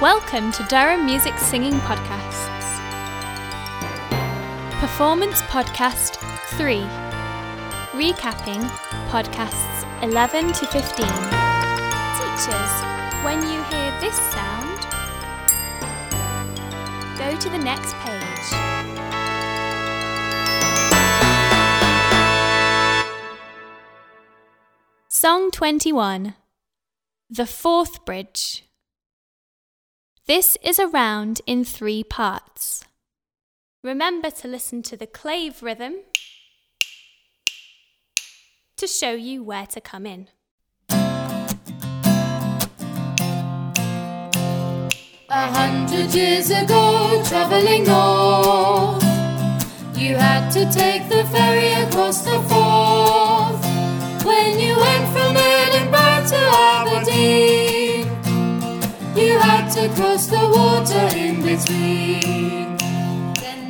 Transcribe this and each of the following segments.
Welcome to Durham Music Singing Podcasts. Performance Podcast 3 Recapping Podcasts 11 to 15. Teachers, when you hear this sound, go to the next page. Song 21 The Forth Bridge. This is a round in three parts. Remember to listen to the clave rhythm to show you where to come in. A hundred years ago, travelling north, you had to take the ferry across the Forth. When you went from Edinburgh to Aberdeen. You had to cross the water in between.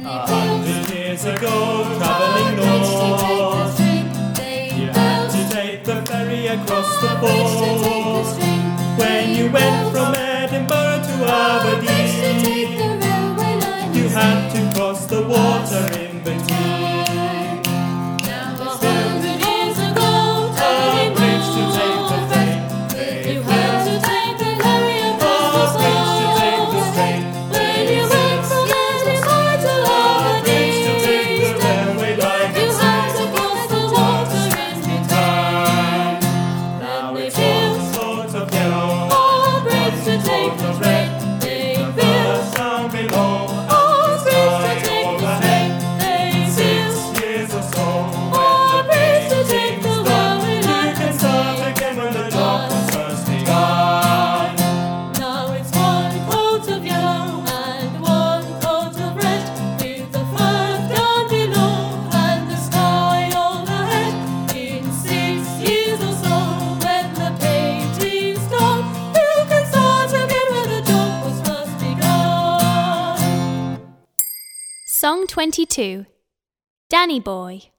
A hundred years ago, travelling north, you had to take the ferry across the border. 2 Danny Boy.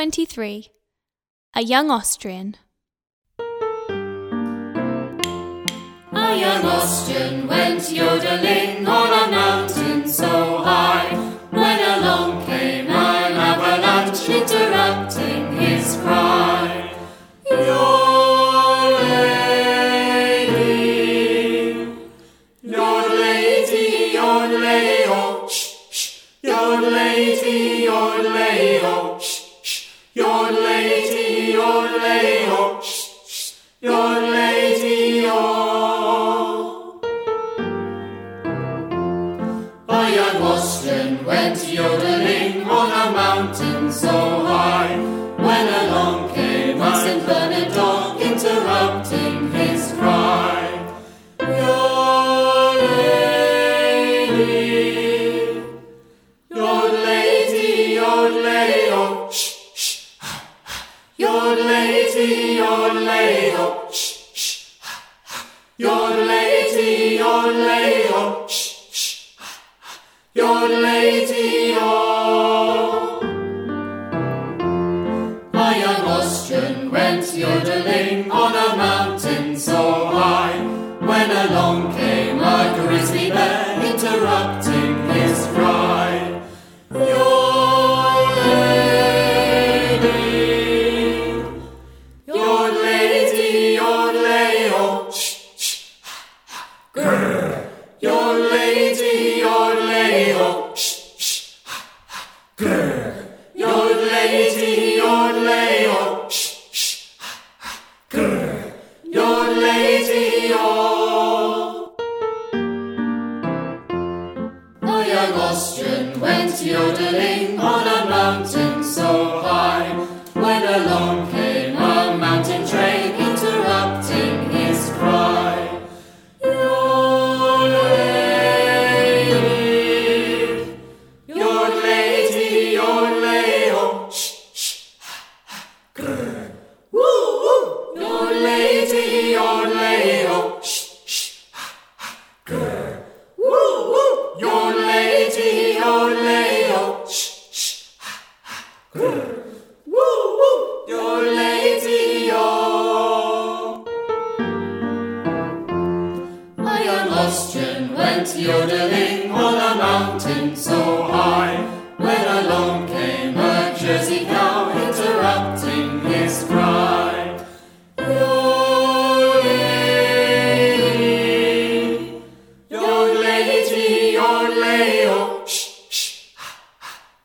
23 A Young Austrian. A young Austrian went yodeling on a mountain so high. Your lady, shh, shh, your lady, your lady. shh, shh, shh, shh, My young Austrian went yodeling on a mountain so high when along came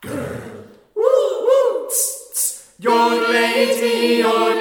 Woo, woo. Your lady, your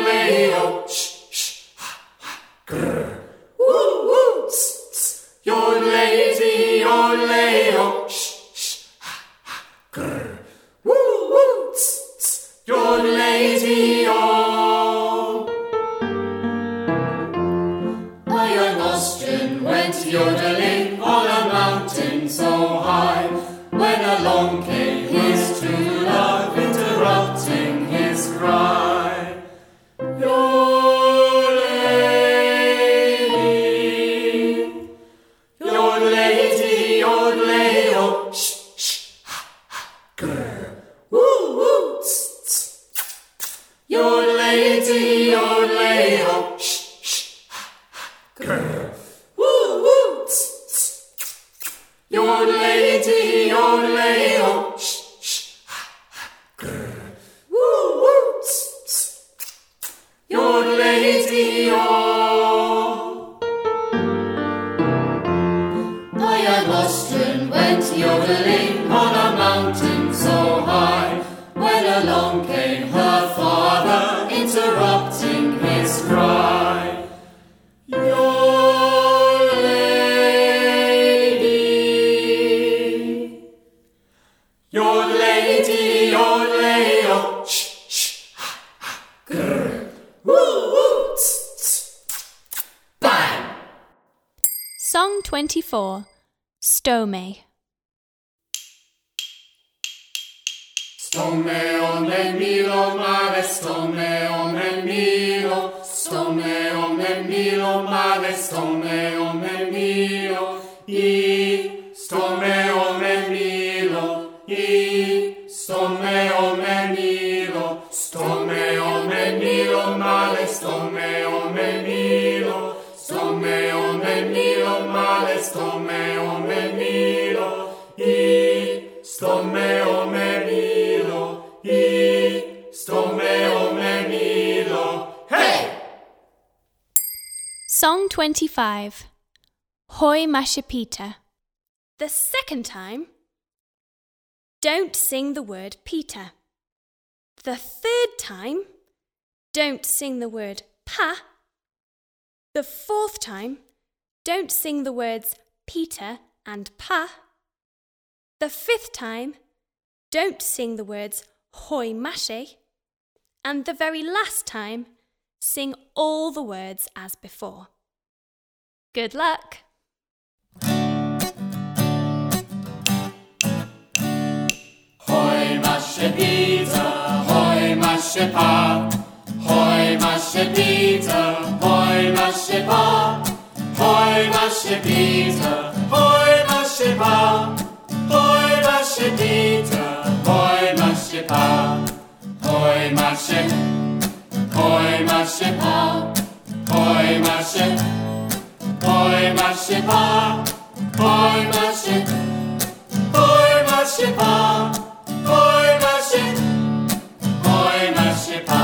24 Stome. Sto me me milo male, sto me me milo, sto me me milo male, sto me me milo, i sto me me milo, i 25 Hoi Mashipita. The second time, don't sing the word Peter. The third time, don't sing the word pa. The fourth time, don't sing the words Peter and pa. The fifth time, don't sing the words hoi mashe. And the very last time, sing all the words as before. Good luck! Hoi masche Peter, hoi masche Pa, hoi masche Peter, hoi masche Pa, hoi masche Peter, hoi masche Pa, hoi masche Peter, hoi masche Pa, hoi masche, hoi masche Pa, hoi masche, Boy Mashiva, Boy Mashit, Boy Mashiva, Boy Mashit, Boy Mashiva,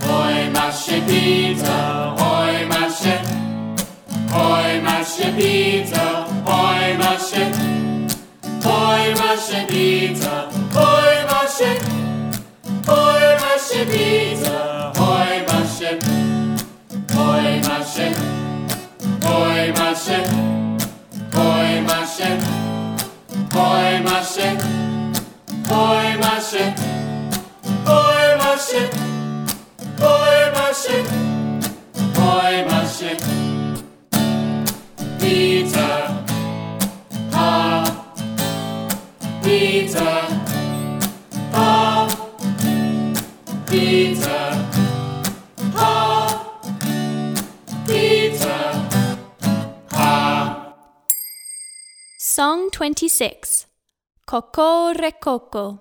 Boy Mashipita, Boy Mashit, Boy Mashipita, Boy Mashit, Boy Mashipita, Boy Mashit, Boy Mashipita, Boy Mashit, Boy Mashit. się, oj ma się, oj ma Song 26 Coco Kokoreko.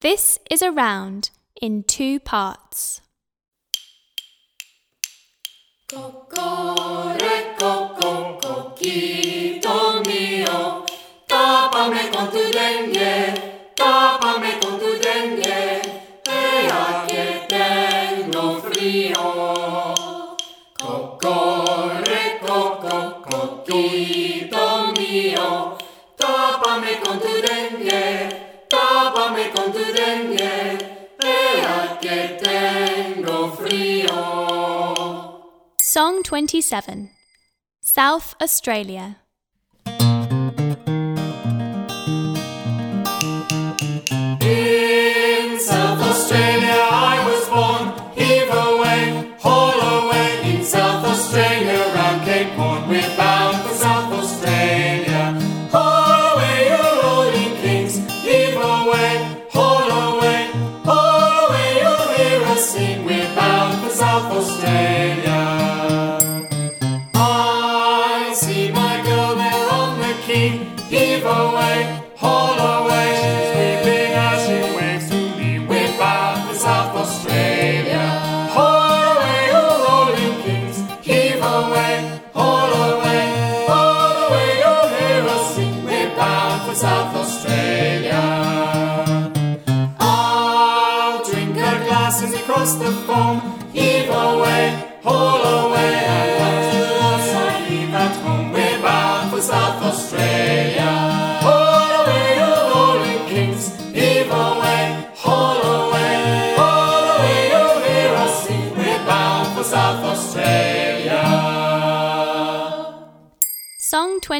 This is a round in two parts. Coco Kokoreko, kokito mio, tapame con tu Song 27 South Australia.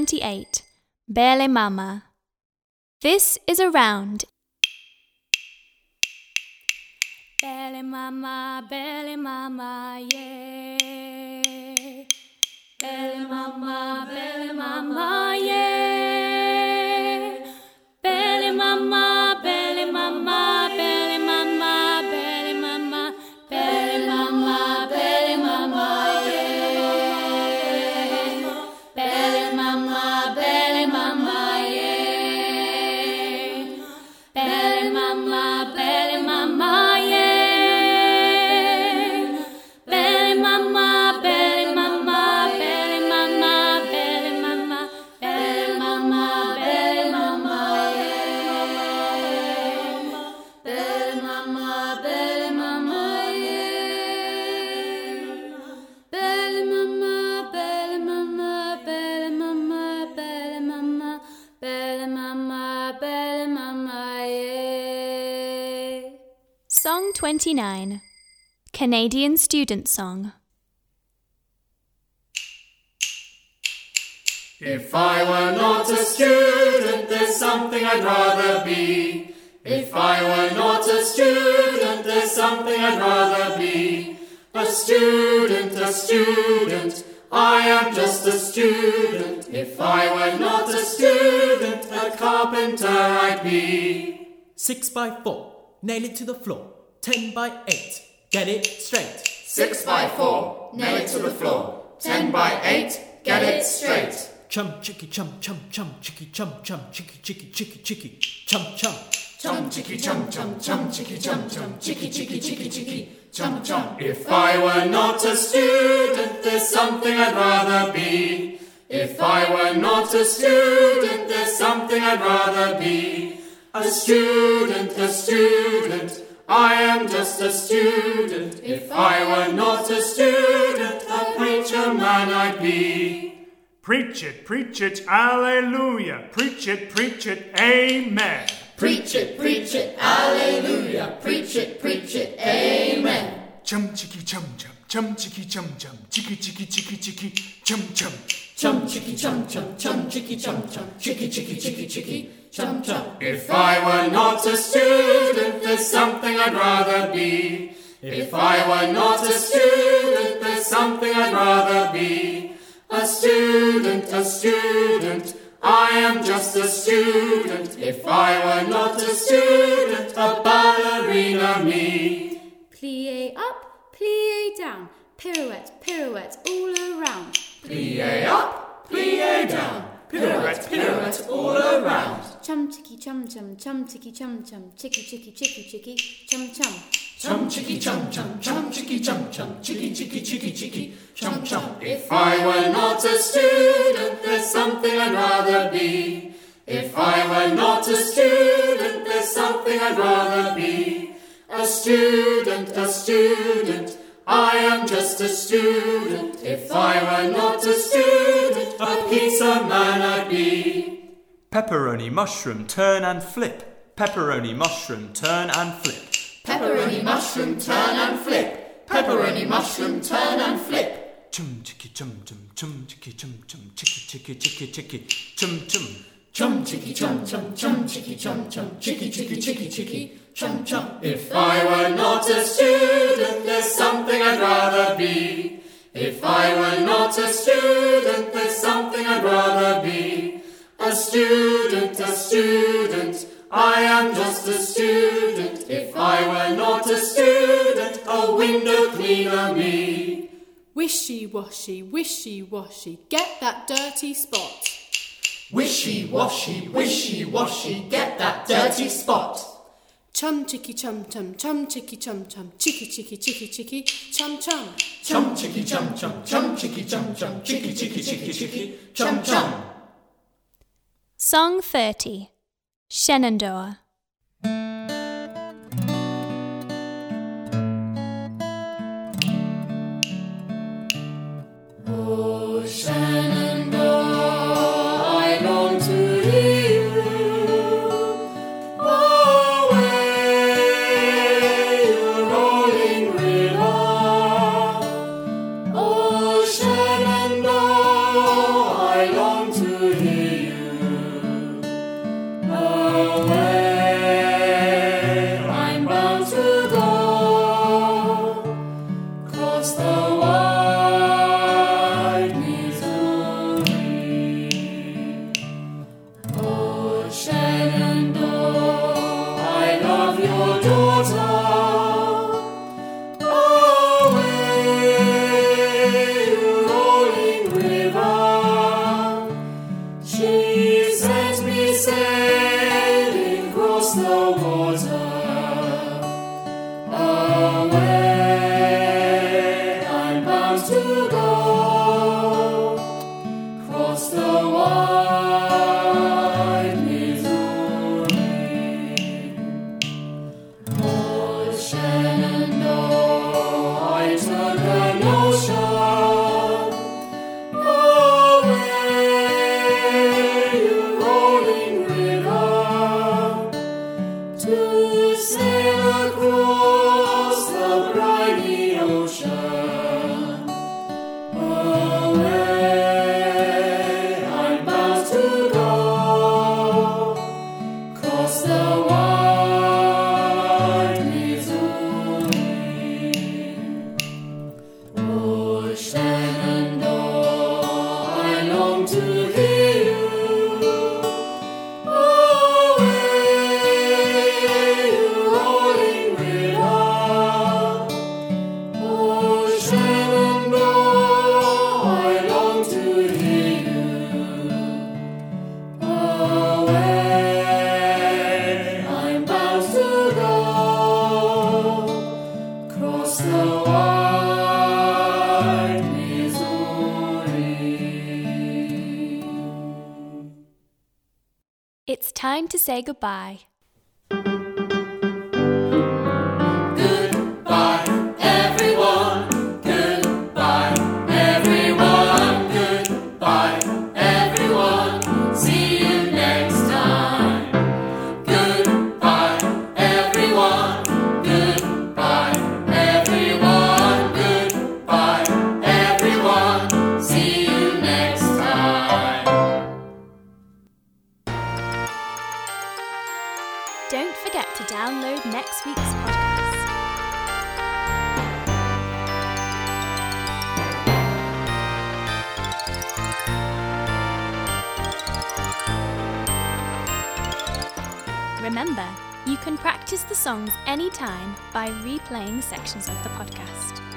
28 Bele Mama. This is a round. Bele Mama, Bele Mama, yeah. Bele Mama, Bele Mama, yeah. Bele Mama, 29 Canadian Student Song. If I were not a student, there's something I'd rather be. If I were not a student, there's something I'd rather be. A student, a student, I am just a student. If I were not a student, a carpenter I'd be. Six by four, nail it to the floor. Ten by eight, get it straight. Six by four, nail it to the floor. Ten by eight, get it straight. Chum chicky chum chum chum chicky chum chum chicky chicky chicky chicky chum chum. Chum chicky chum chum chum chicky chum chum chicky chicky chicky chicky chum chum. If I were not a student, there's something I'd rather be. If I were not a student, there's something I'd rather be. A student, a student. I am just a student. If I were not a student, a preacher man I'd be. Preach it, preach it, alleluia. Preach it, preach it, amen. Preach it, preach it, alleluia. Preach it, preach it, amen. Chum chicky chum chum, chum chicky chum chum, chicky chicky chicky chicky, chum chum. Chum chicky chum chum, chum chicky chum chum, chicky chicky chicky chicky, chum chum. If I were not a student, there's something I'd rather be. If I were not a student, there's something I'd rather be. A student, a student, I am just a student. If I were not a student, a ballerina me. Plie up, plie down, pirouette, pirouette all around. Plie up, plie down, pirouette, pirouette all around. Chum chicky chum chum, chum chicky chum chum, chicky chicky chicky chicky, chum chum. Chum chicky chum chum, chum chicky chum chum, chicky chicky chicky chicky, chum chum. If I were not a student, there's something I'd rather be. If I were not a student, there's something I'd rather be. A student, a student, I am just a student. If I were not a student, a pizza man I'd be. Pepperoni mushroom, turn and flip. Pepperoni mushroom, turn and flip. Pepperoni mushroom, turn and flip. Pepperoni mushroom, turn and flip. Chum chicky chum chum, chum chicky chum chum, chicky chicky chicky chicky, chum chum. Chum chicky chum chum, chum chicky chum chum, chicky chicky chicky chicky, chum chum. If I were not a student, there's something I'd rather be. If I were not a student, there's something I'd rather be. A student, a student, I am just a student. If I were not a student, a window cleaner me. Wishy washy, wishy washy, get that dirty spot. Wishy washy, wishy washy, get that dirty spot. Chum chicky chum chum, chum chicky chum chum, chicky chicky chicky chicky, chum chum. Chum chicky chum chum, chum chicky chum chum, chicky chicky chicky chicky, chum chum. Song 30 Shenandoah. To say. Goodbye, songs anytime by replaying sections of the podcast.